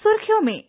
सुर्खियों में।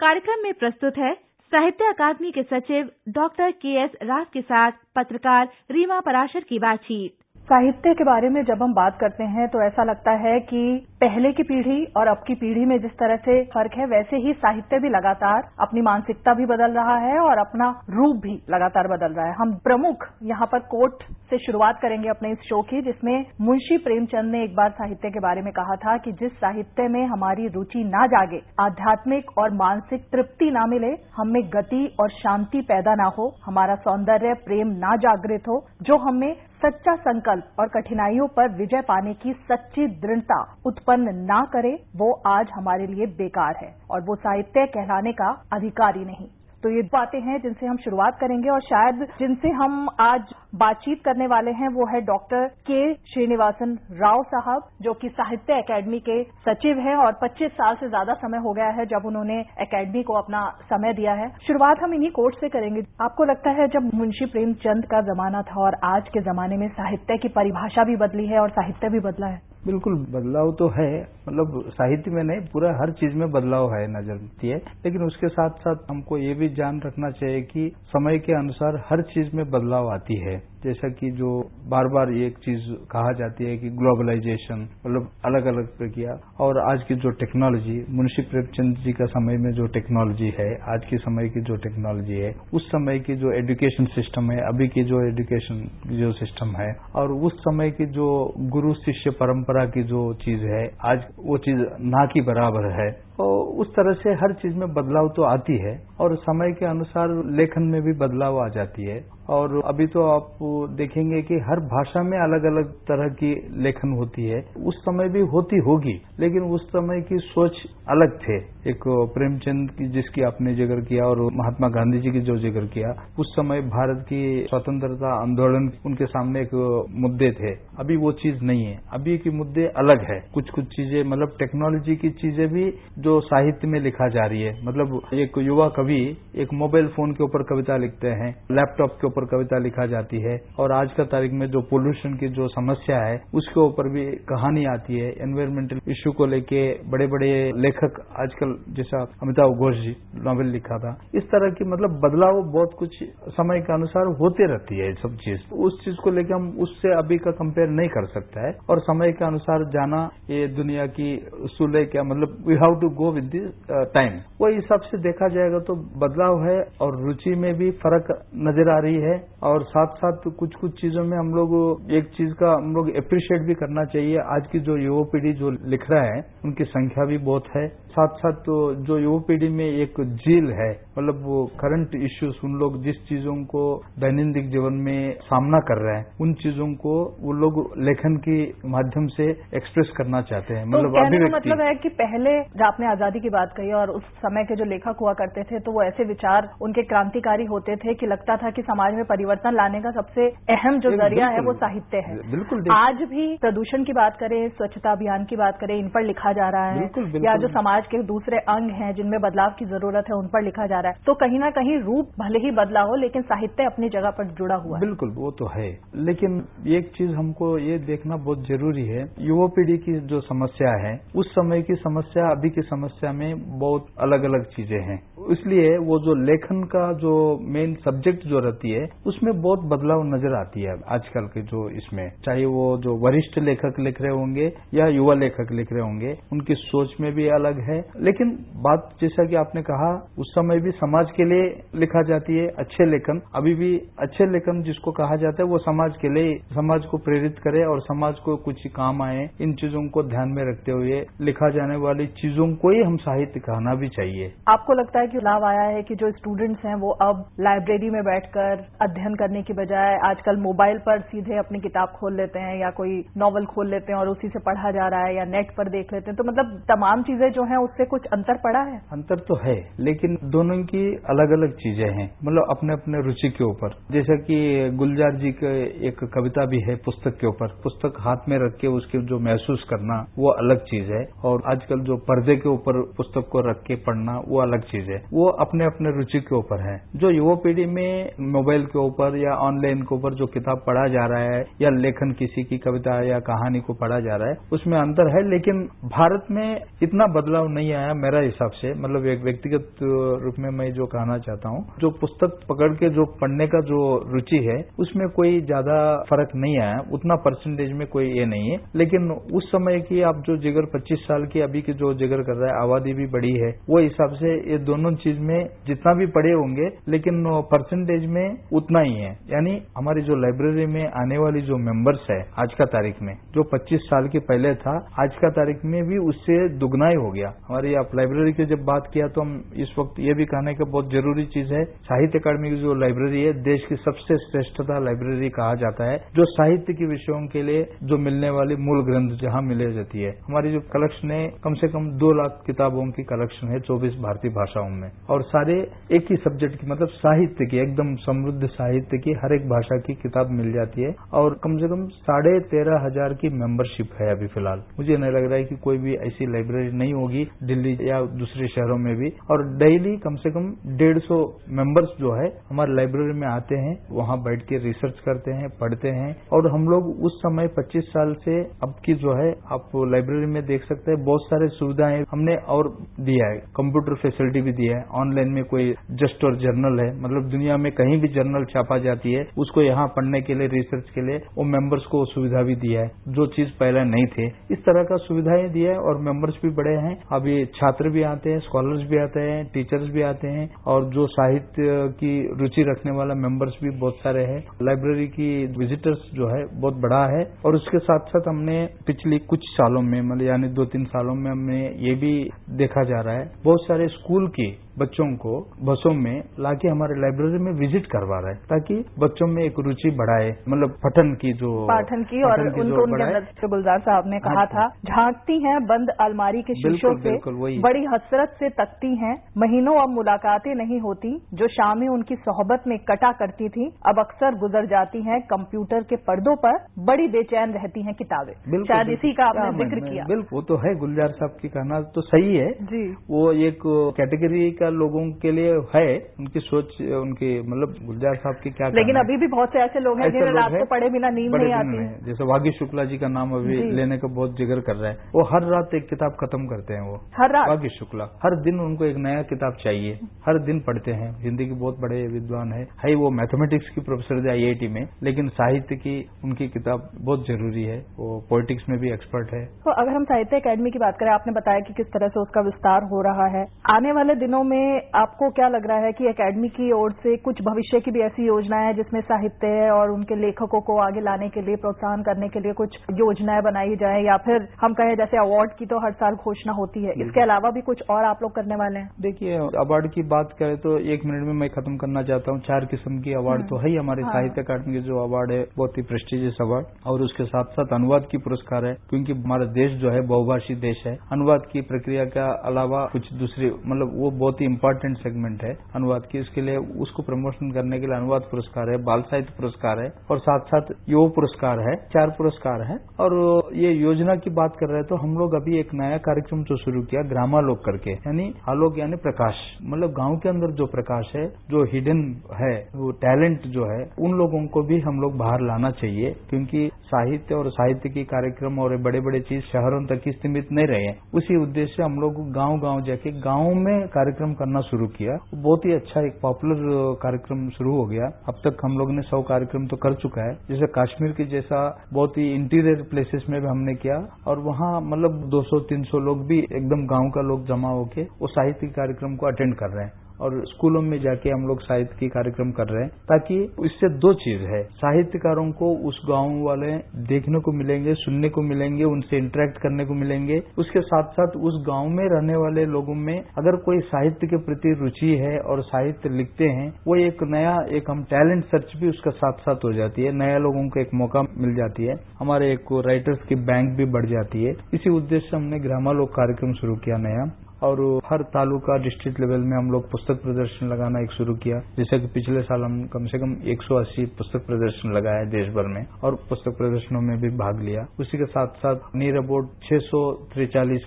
कार्यक्रम में प्रस्तुत है साहित्य अकादमी के सचिव डॉक्टर केएस राव के साथ पत्रकार रीमा पराशर की बातचीत। साहित्य के बारे में जब हम बात करते हैं तो ऐसा लगता है कि पहले की पीढ़ी और अब की पीढ़ी में जिस तरह से फ़र्क है, वैसे ही साहित्य भी लगातार अपनी मानसिकता भी बदल रहा है और अपना रूप भी लगातार बदल रहा है। हम प्रमुख यहाँ पर कोट से शुरुआत करेंगे अपने इस शो की, जिसमें मुंशी प्रेमचंद ने एक बार साहित्य के बारे में कहा था कि जिस साहित्य में हमारी रुचि ना जागे, आध्यात्मिक और मानसिक तृप्ति ना मिले, हमें गति और शांति पैदा ना हो, हमारा सौंदर्य, प्रेम ना जागृत हो, जो हमें सच्चा संकल्प और कठिनाइयों पर विजय पाने की सच्ची दृढ़ता उत्पन्न ना करे, वो आज हमारे लिए बेकार है और वो साहित्य कहलाने का अधिकारी नहीं। तो ये बातें हैं जिनसे हम शुरुआत करेंगे और शायद जिनसे हम आज बातचीत करने वाले हैं वो है डॉक्टर के श्रीनिवासन राव साहब, जो कि साहित्य अकेडमी के सचिव हैं और 25 साल से ज़्यादा समय हो गया है जब उन्होंने अकेडमी को अपना समय दिया है। शुरुआत हम इन्हीं कोर्ट से करेंगे। आपको लगता है जब मुंशी प्रेमचंद का जमाना था और आज के जमाने में साहित्य की परिभाषा भी बदली है और साहित्य भी बदला है? बिल्कुल बदलाव तो है मतलब साहित्य में नहीं, पूरा हर चीज़ में बदलाव है नज़र आती है। लेकिन उसके साथ साथ हमको ये भी ध्यान रखना चाहिए कि समय के अनुसार हर चीज़ में बदलाव आती है। जैसा कि जो बार बार एक चीज़ कहा जाती है कि ग्लोबलाइजेशन मतलब अलग अलग प्रक्रिया। और आज की जो टेक्नोलॉजी मुंशी प्रेमचंद जी का समय में जो टेक्नोलॉजी है, आज के समय की जो टेक्नोलॉजी है, उस समय की जो एजुकेशन सिस्टम है, अभी की जो एजुकेशन जो सिस्टम है, और उस समय की जो गुरु शिष्य परंपरा की जो चीज़ है, आज वो चीज़ ना की बराबर है। और उस तरह से हर चीज़ में बदलाव तो आती है, और समय के अनुसार लेखन में भी बदलाव आ जाती है। और अभी तो आप देखेंगे कि हर भाषा में अलग अलग तरह की लेखन होती है। उस समय भी होती होगी, लेकिन उस समय की सोच अलग थे। एक प्रेमचंद की जिसकी आपने ज़िक्र किया और महात्मा गांधी जी की जो ज़िक्र किया, उस समय भारत की स्वतंत्रता आंदोलन उनके सामने एक मुद्दे थे। अभी वो चीज़ नहीं है। अभी के मुद्दे अलग है। कुछ कुछ चीज़ें मतलब टेक्नोलॉजी की चीज़ें भी जो साहित्य में लिखा जा रही है। मतलब एक युवा कवि एक मोबाइल फ़ोन के ऊपर कविता लिखते हैं, लैपटॉप के ऊपर कविता लिखा जाती है और आज का तारीख में जो पोल्यूशन की जो समस्या है, उसके ऊपर भी कहानी आती है एनवायरमेंटल इश्यू को लेके बड़े बड़े लेखक आजकल, जैसा अमिताभ घोष जी नॉवेल लिखा था। इस तरह की मतलब बदलाव बहुत कुछ समय के अनुसार होते रहती है सब चीज़। उस चीज़ को लेकर हम उससे अभी का कंपेयर नहीं कर सकता है। और समय के अनुसार जाना, ये दुनिया की सुलह क्या मतलब we have to go with this time वो हिसाब से देखा जाएगा तो बदलाव है और रुचि में भी फ़र्क नज़र आ रही है। और साथ साथ कुछ कुछ चीज़ों में हम लोग एक चीज़ का हम लोग अप्रिशिएट भी करना चाहिए। आज की जो युवा पीढ़ी जो लिख रहा है उनकी संख्या भी बहुत है। साथ साथ तो जो युवा पीढ़ी में एक झील है मतलब वो करंट इश्यूज़ उन लोग जिस चीज़ों को दैनंदिन जीवन में सामना कर रहे हैं उन चीज़ों को वो लोग लेखन के माध्यम से एक्सप्रेस करना चाहते हैं। मतलब तो कहने का मतलब है कि पहले जब आपने आज़ादी की बात कही और उस समय के जो लेखक हुआ करते थे तो वो ऐसे विचार उनके क्रांतिकारी होते थे कि लगता था कि समाज में परिवर्तन लाने का सबसे अहम जो ज़रिया है वो साहित्य है। बिल्कुल आज भी प्रदूषण की बात करें स्वच्छता अभियान की बात करें इन पर लिखा जा रहा है। या जो समाज के दूसरे अंग हैं जिनमें बदलाव की ज़रूरत है उन पर लिखा जा रहा है। तो कहीं ना कहीं रूप भले ही बदला हो लेकिन साहित्य अपनी जगह पर जुड़ा हुआ है। बिल्कुल वो तो है। लेकिन एक चीज़ हमको ये देखना बहुत ज़रूरी है। युवा पीढ़ी की जो समस्या है उस समय की समस्या अभी की समस्या में बहुत अलग अलग चीज़ें हैं। इसलिए वो जो लेखन का जो मेन सब्जेक्ट जो रहती है उसमें बहुत बदलाव नज़र आती है आजकल के जो इसमें। चाहे वो जो वरिष्ठ लेखक लिख रहे होंगे या युवा लेखक लिख रहे होंगे, उनकी सोच में भी अलग है। लेकिन बात जैसा कि आपने कहा, उस समय भी समाज के लिए लिखा जाती है अच्छे लेखन। अभी भी अच्छे लेखन जिसको कहा जाता है, वो समाज के लिए, समाज को प्रेरित करे और समाज को कुछ काम आए, इन चीज़ों को ध्यान में रखते हुए लिखा जाने वाली चीज़ों को ही हम साहित्य कहना भी चाहिए। आपको लगता है कि लाभ आया है कि जो स्टूडेंट्स हैं वो अब लाइब्रेरी में बैठकर अध्ययन करने की बजाय आजकल मोबाइल पर सीधे अपनी किताब खोल लेते हैं या कोई नॉवल खोल लेते हैं और उसी से पढ़ा जा रहा है या नेट पर देख लेते हैं। तो मतलब तमाम चीज़ें जो हैं, उससे कुछ अंतर पड़ा है? अंतर तो है, लेकिन दोनों की अलग अलग चीज़ें हैं मतलब अपने अपने रुचि के ऊपर। जैसा कि गुलजार जी के एक कविता भी है पुस्तक के ऊपर। पुस्तक हाथ में रख के उसके जो महसूस करना, वो अलग चीज़ है, और आजकल जो पर्दे के ऊपर पुस्तक को रख के पढ़ना, वो अलग चीज़ है। वो अपने अपने रुचि के ऊपर है। जो युवा पीढ़ी में मोबाइल के ऊपर या ऑनलाइन के ऊपर जो किताब पढ़ा जा रहा है, या लेखन किसी की कविता या कहानी को पढ़ा जा रहा है, उसमें अंतर है, लेकिन भारत में इतना बदलाव नहीं आया मेरा हिसाब से। मतलब एक व्यक्तिगत रूप में मैं जो कहना चाहता हूँ, जो पुस्तक पकड़ के जो पढ़ने का जो रुचि है, उसमें कोई ज़्यादा फ़र्क नहीं आया। उतना परसेंटेज में कोई ये नहीं है। लेकिन उस समय की आप जो जिगर 25 साल की अभी की जो जिगर कर रहा है, आबादी भी बड़ी है, वो हिसाब से ये दोनों चीज़ में जितना भी पढ़े होंगे, लेकिन परसेंटेज में उतना ही है। यानी हमारी जो लाइब्रेरी में आने वाली जो मेंबर्स है, आज का तारीख में, जो 25 साल के पहले था, आज का तारीख में भी उससे दुगना ही हो गया। हमारी आप लाइब्रेरी की जब बात किया तो हम इस वक्त ये भी कहने का बहुत ज़रूरी चीज़ है, साहित्य अकादमी की जो लाइब्रेरी है, देश की सबसे श्रेष्ठता लाइब्रेरी कहा जाता है, जो साहित्य के विषयों के लिए जो मिलने वाले मूल ग्रंथ जहाँ मिले जाती है। हमारी जो कलेक्शन है, कम से कम दो लाख किताबों की कलेक्शन है चौबीस भारतीय भाषाओं में। और सारे एक ही सब्जेक्ट की मतलब साहित्य की, एकदम समृद्ध साहित्य की, हर एक भाषा की किताब मिल जाती है और कम से कम साढ़े तेरह हज़ार की मेंबरशिप है अभी फ़िलहाल। मुझे नहीं लग रहा है कि कोई भी ऐसी लाइब्रेरी नहीं होगी, दिल्ली या दूसरे शहरों में भी। और डेली कम से कम डेढ़ सौ मेंबर्स जो है, हमारे लाइब्रेरी में आते हैं, वहाँ बैठ के रिसर्च करते हैं, पढ़ते हैं। और हम लोग उस समय 25 साल से अब की जो है, आप लाइब्रेरी में देख सकते हैं, बहुत सारे सुविधाएँ हमने और दिया है। कंप्यूटर फैसिलिटी भी दिया है। ऑनलाइन में कोई जस्ट और जर्नल है। मतलब दुनिया में कहीं भी जर्नल छापा जाती है, उसको यहाँ पढ़ने के लिए रिसर्च के लिए वो मेंबर्स को सुविधा भी दिया है। जो चीज़ पहले नहीं थे। इस तरह का सुविधाएँ दिया है, और मेंबर्स भी बड़े हैं। अभी छात्र भी आते हैं स्कॉलर्स भी आते हैं टीचर्स भी आते हैं, और जो साहित्य की रुचि रखने वाला मेंबर्स भी बहुत सारे हैं। लाइब्रेरी की विजिटर्स जो है, बहुत बड़ा है। और उसके साथ साथ हमने पिछले कुछ सालों में मतलब यानी दो तीन सालों में हमने ये भी देखा जा रहा है। बहुत सारे स्कूल की बच्चों को बसों में लाके हमारे लाइब्रेरी में विज़िट करवा रहे हैं ताकि बच्चों में एक रुचि बढ़ाए मतलब पठन की जो पाठन की और उनको उनके गुलजार साहब ने कहा था झांकती हैं बंद अलमारी के शीशों से बड़ी हसरत से तकती हैं। महीनों अब मुलाकातें नहीं होती जो शामें उनकी सोहबत में कटा करती थी अब अक्सर गुजर जाती हैं कंप्यूटर के पर्दों पर बड़ी बेचैन रहती हैं किताबें। शायद इसी का आपने ज़िक्र किया। बिल्कुल वो तो है गुलजार साहब की कहना तो सही है। जी। वो एक कैटेगरी का लोगों के लिए है उनकी सोच उनकी मतलब गुलजार साहब की क्या लेकिन अभी भी बहुत से ऐसे लोग हैं जिन्हें रात को पढ़े बिना नींद नहीं आती। में, जैसे वागी शुक्ला जी का नाम अभी लेने का बहुत ज़िक्र कर रहे हैं। वो हर रात एक किताब खत्म करते हैं वो। हर रात। वागी शुक्ला। हर दिन उनको एक नया किताब चाहिए। हर दिन पढ़ते हैं। हिंदी के बहुत बड़े विद्वान है। है वो मैथमेटिक्स की प्रोफेसर थे आईआईटी में लेकिन साहित्य की उनकी किताब बहुत ज़रूरी है। वो पॉलिटिक्स में भी एक्सपर्ट है। तो अगर हम साहित्य अकेडमी की बात करें आपने बताया कि किस तरह से उसका विस्तार हो रहा है। आने वाले दिनों में आपको क्या लग रहा है कि अकेडमी की ओर से कुछ भविष्य की भी ऐसी योजनाएँ हैं जिसमें साहित्य और उनके लेखकों को आगे लाने के लिए प्रोत्साहन करने के लिए कुछ योजनाएँ बनाई जाए या फिर हम कहें जैसे अवार्ड की तो हर साल घोषणा होती है। इसके अलावा भी कुछ और आप लोग करने वाले हैं? देखिए अवार्ड की बात करें तो एक मिनट में मैं खत्म करना चाहता हूँ। चार किस्म की अवार्ड तो है ही हमारे हाँ। साहित्य अकादमी के जो अवार्ड है बहुत ही प्रेस्टिजियस अवार्ड और उसके साथ साथ अनुवाद की पुरस्कार है क्योंकि हमारा देश जो है बहुभाषी देश है। अनुवाद की प्रक्रिया का अलावा कुछ दूसरी मतलब वो बहुत ही इंपॉर्टेंट सेगमेंट है अनुवाद की। इसके लिए उसको प्रमोशन करने के लिए अनुवाद पुरस्कार है, बाल साहित्य पुरस्कार है और साथ साथ युवा पुरस्कार है, चार पुरस्कार है। और ये योजना की बात कर रहे हैं तो हम लोग अभी एक नया कार्यक्रम जो शुरू किया, ग्रामालोक करके, यानी आलोक यानी प्रकाश। मतलब गाँव के अंदर जो प्रकाश है, जो हिडन है, वो टैलेंट जो है, उन लोगों को भी हम लोग बाहर लाना चाहिए, क्योंकि साहित्य और साहित्य की कार्यक्रम और बड़े बड़े चीज़ शहरों तक ही सीमित नहीं रहे उसी उद्देश्य से हम लोग गाँव गाँव जाके गाँव में कार्यक्रम करना शुरू किया। बहुत ही अच्छा एक पॉपुलर कार्यक्रम शुरू हो गया। अब तक हम लोग ने सौ कार्यक्रम तो कर चुका है। जैसे कश्मीर के जैसा बहुत ही इंटीरियर प्लेसेस में भी हमने किया और वहाँ मतलब 200-300 लोग भी एकदम गाँव का लोग जमा होकर वो साहित्यिक कार्यक्रम को अटेंड कर रहे हैं। और स्कूलों में जाके हम लोग साहित्य के कार्यक्रम कर रहे हैं, ताकि इससे दो चीज़ है। साहित्यकारों को उस गाँव वाले देखने को मिलेंगे, सुनने को मिलेंगे, उनसे इंटरेक्ट करने को मिलेंगे। उसके साथ साथ उस गाँव में रहने वाले लोगों में अगर कोई साहित्य के प्रति रुचि है और साहित्य लिखते हैं, वो एक नया, एक हम टैलेंट सर्च भी उसका साथ साथ हो जाती है। नया लोगों को एक मौका मिल जाती है। हमारे एक राइटर्स की बैंक भी बढ़ जाती है। इसी उद्देश्य से हमने ग्रामालोक कार्यक्रम शुरू किया नया। और हर तालुका डिस्ट्रिक्ट लेवल में हम लोग पुस्तक प्रदर्शन लगाना एक शुरू किया। जैसे कि पिछले साल हम कम से कम 180 पुस्तक प्रदर्शन लगाए देश भर में और पुस्तक प्रदर्शनों में भी भाग लिया। उसी के साथ साथ नियर अबाउट छह सौ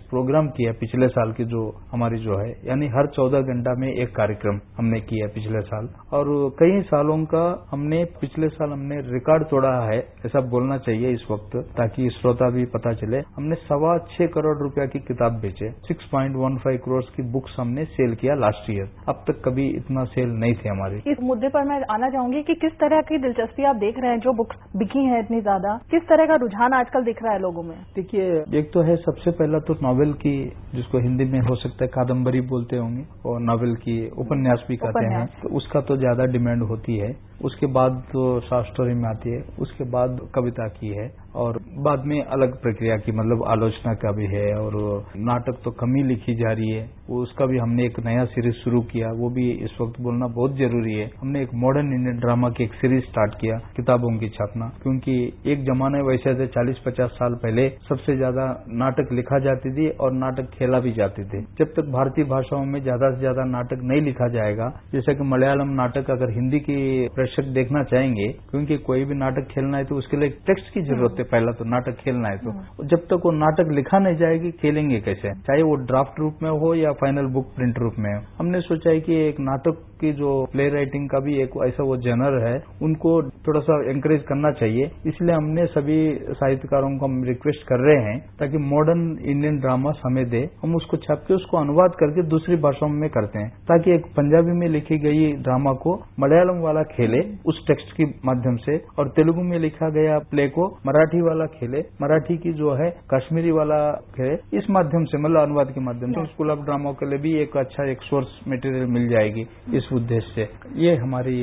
प्रोग्राम किया पिछले साल की जो हमारी जो है, यानी हर चौदह घंटा में एक कार्यक्रम हमने किया पिछले साल। और कई सालों का हमने, पिछले साल हमने रिकॉर्ड तोड़ा है, ऐसा बोलना चाहिए इस वक्त, ताकि श्रोता भी पता चले। हमने सवा छह करोड़ रुपया की किताब बेचे सिक्स वन फाइव करोड़ की बुक्स हमने सेल किया लास्ट ईयर अब तक कभी इतना सेल नहीं थे हमारे. इस मुद्दे पर मैं आना चाहूँगी कि किस तरह की दिलचस्पी आप देख रहे हैं जो बुक्स बिकी हैं इतनी ज़्यादा? किस तरह का रुझान आजकल दिख रहा है लोगों में? देखिए एक तो है सबसे पहला तो नॉवेल की जिसको हिंदी में हो सकता है कादम्बरी बोलते होंगे और नॉवेल की उपन्यास भी कहते हैं। तो उसका तो ज़्यादा डिमांड होती है। उसके बाद तो शॉर्ट स्टोरी में आती है। उसके बाद कविता की है। और बाद में अलग प्रक्रिया की मतलब आलोचना का भी है और नाटक तो कम ही लिखी जा रही है। उसका भी हमने एक नया सीरीज़ शुरू किया, वो भी इस वक्त बोलना बहुत ज़रूरी है। हमने एक मॉडर्न इंडियन ड्रामा की एक सीरीज़ स्टार्ट किया, किताबों की छापना। क्योंकि एक जमाने वैसे थे चालीस पचास साल पहले सबसे ज़्यादा नाटक लिखा जाती थी और नाटक खेला भी जाते थे। जब तक भारतीय भाषाओं में ज़्यादा से ज़्यादा नाटक नहीं लिखा जाएगा, जैसे कि मलयालम नाटक अगर हिंदी के दर्शक देखना चाहेंगे, क्योंकि कोई भी नाटक खेलना है तो उसके लिए टेक्स्ट की ज़रूरत है पहला तो नाटक खेलना है तो जब तक वो नाटक लिखा नहीं जाएगी खेलेंगे कैसे? चाहे वो ड्राफ्ट रूप में हो या फाइनल बुक प्रिंट रूप में। हो हमने सोचा है कि एक नाटक की जो प्ले राइटिंग का भी एक ऐसा वो जनर है उनको थोड़ा सा एंकरेज करना चाहिए। इसलिए हमने सभी साहित्यकारों को हम रिक्वेस्ट कर रहे हैं ताकि मॉडर्न इंडियन ड्रामा हमें दे। हम उसको छाप के उसको अनुवाद करके दूसरी भाषाओं में करते हैं ताकि एक पंजाबी में लिखी गई ड्रामा को मलयालम वाला खेले उस टेक्स्ट के माध्यम से और तेलुगु में लिखा गया प्ले को मराठी वाला खेले मराठी की जो है कश्मीरी वाला खेले इस माध्यम से मतलब अनुवाद के माध्यम से स्कूल ऑफ़ ड्रामा के लिए भी एक अच्छा एक सोर्स मटेरियल मिल जाएगी इस उद्देश्य से। ये हमारी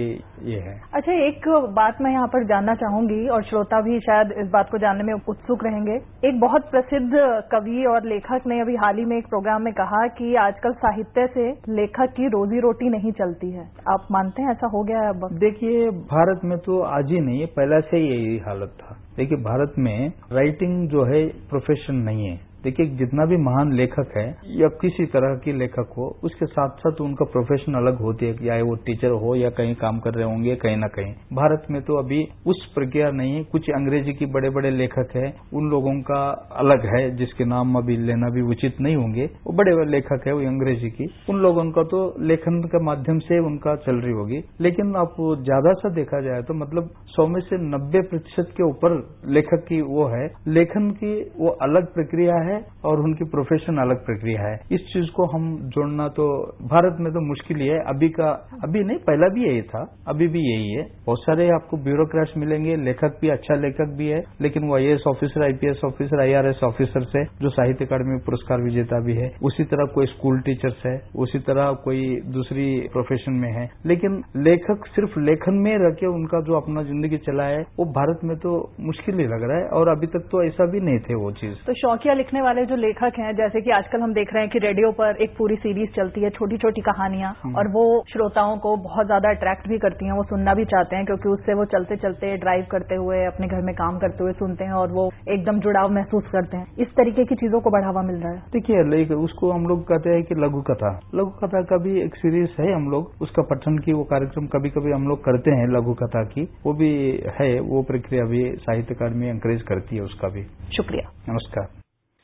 ये है। अच्छा एक बात मैं यहाँ पर जानना चाहूँगी और श्रोता भी शायद इस बात को जानने में उत्सुक रहेंगे। एक बहुत प्रसिद्ध कवि और लेखक ने अभी हाल ही में एक प्रोग्राम में कहा कि आजकल साहित्य से लेखक की रोजी रोटी नहीं चलती है। आप मानते हैं ऐसा हो गया है अब? देखिए भारत में तो आज ही नहीं है पहले से ही यही हालत था। देखिए भारत में राइटिंग जो है प्रोफेशन नहीं है। देखिए जितना भी महान लेखक है, या किसी तरह की लेखक हो, उसके साथ साथ उनका प्रोफेशन अलग होती है चाहे वो टीचर हो, या कहीं काम कर रहे होंगे, कहीं ना कहीं। भारत में तो अभी उस प्रक्रिया नहीं है, कुछ अंग्रेज़ी की बड़े बड़े लेखक है, उन लोगों का अलग है, जिसके नाम अभी लेना भी उचित नहीं होंगे। वो बड़े बड़े लेखक है, वो अंग्रेज़ी की। उन लोगों का तो लेखन के माध्यम से उनका चल रही होगी। लेकिन आप ज़्यादा सा देखा जाए तो मतलब सौ में से नब्बे प्रतिशत के ऊपर लेखक की वो है। लेखन की वो अलग प्रक्रिया है और उनकी प्रोफेशन अलग प्रक्रिया है। इस चीज़ को हम जोड़ना तो भारत में तो मुश्किल ही है। अभी का, अभी नहीं, पहला भी यही था, अभी भी यही है। बहुत सारे आपको ब्यूरोक्रेट्स मिलेंगे, लेखक भी अच्छा लेखक भी है, लेकिन वो IAS officer IPS officer IRS officer से, जो साहित्य अकादमी पुरस्कार विजेता भी है, उसी तरह कोई स्कूल टीचर्स है, उसी तरह कोई दूसरी प्रोफेशन में है। लेकिन लेखक सिर्फ़ लेखन में रह के उनका जो अपना ज़िंदगी चला है, वो भारत में तो मुश्किल ही लग रहा है, और अभी तक तो ऐसा भी नहीं थे वो चीज़। तो शौकिया लिखने वाले जो लेखक हैं जैसे कि आजकल हम देख रहे हैं कि रेडियो पर एक पूरी सीरीज़ चलती है छोटी छोटी कहानियाँ और वो श्रोताओं को बहुत ज़्यादा अट्रैक्ट भी करती हैं वो सुनना भी चाहते हैं क्योंकि उससे वो चलते चलते ड्राइव करते हुए अपने घर में काम करते हुए सुनते हैं और वो एकदम जुड़ाव महसूस करते हैं। इस तरीके की चीज़ों को बढ़ावा मिल रहा है। देखिए उसको हम लोग कहते हैं कि लघु कथा लघु कथा का भी एक सीरीज़ है हम लोग उसका पठन की वो कार्यक्रम कभी कभी हम लोग करते हैं लघु कथा की। वो भी है वो प्रक्रिया भी साहित्य अकादमी एंकरेज करती है उसका भी। शुक्रिया। नमस्कार।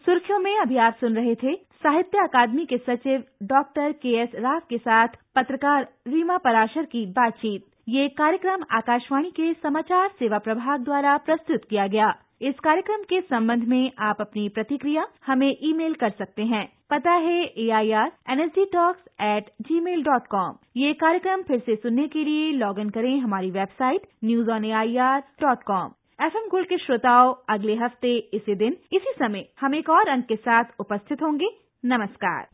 सुर्खियों में अभी आप सुन रहे थे, साहित्य अकादमी के सचिव डॉक्टर के एस राव के साथ पत्रकार रीमा पराशर की बातचीत। ये कार्यक्रम आकाशवाणी के समाचार सेवा प्रभाग द्वारा प्रस्तुत किया गया। इस कार्यक्रम के संबंध में आप अपनी प्रतिक्रिया हमें ईमेल कर सकते हैं। पता है A I R N S D talks at Gmail dot com ये कार्यक्रम फिर से सुनने के लिए लॉग इन करें हमारी website news on A I R dot com FM gold के श्रोताओं, अगले हफ़्ते इसी दिन, इसी समय हम एक और अंक के साथ उपस्थित होंगे। नमस्कार।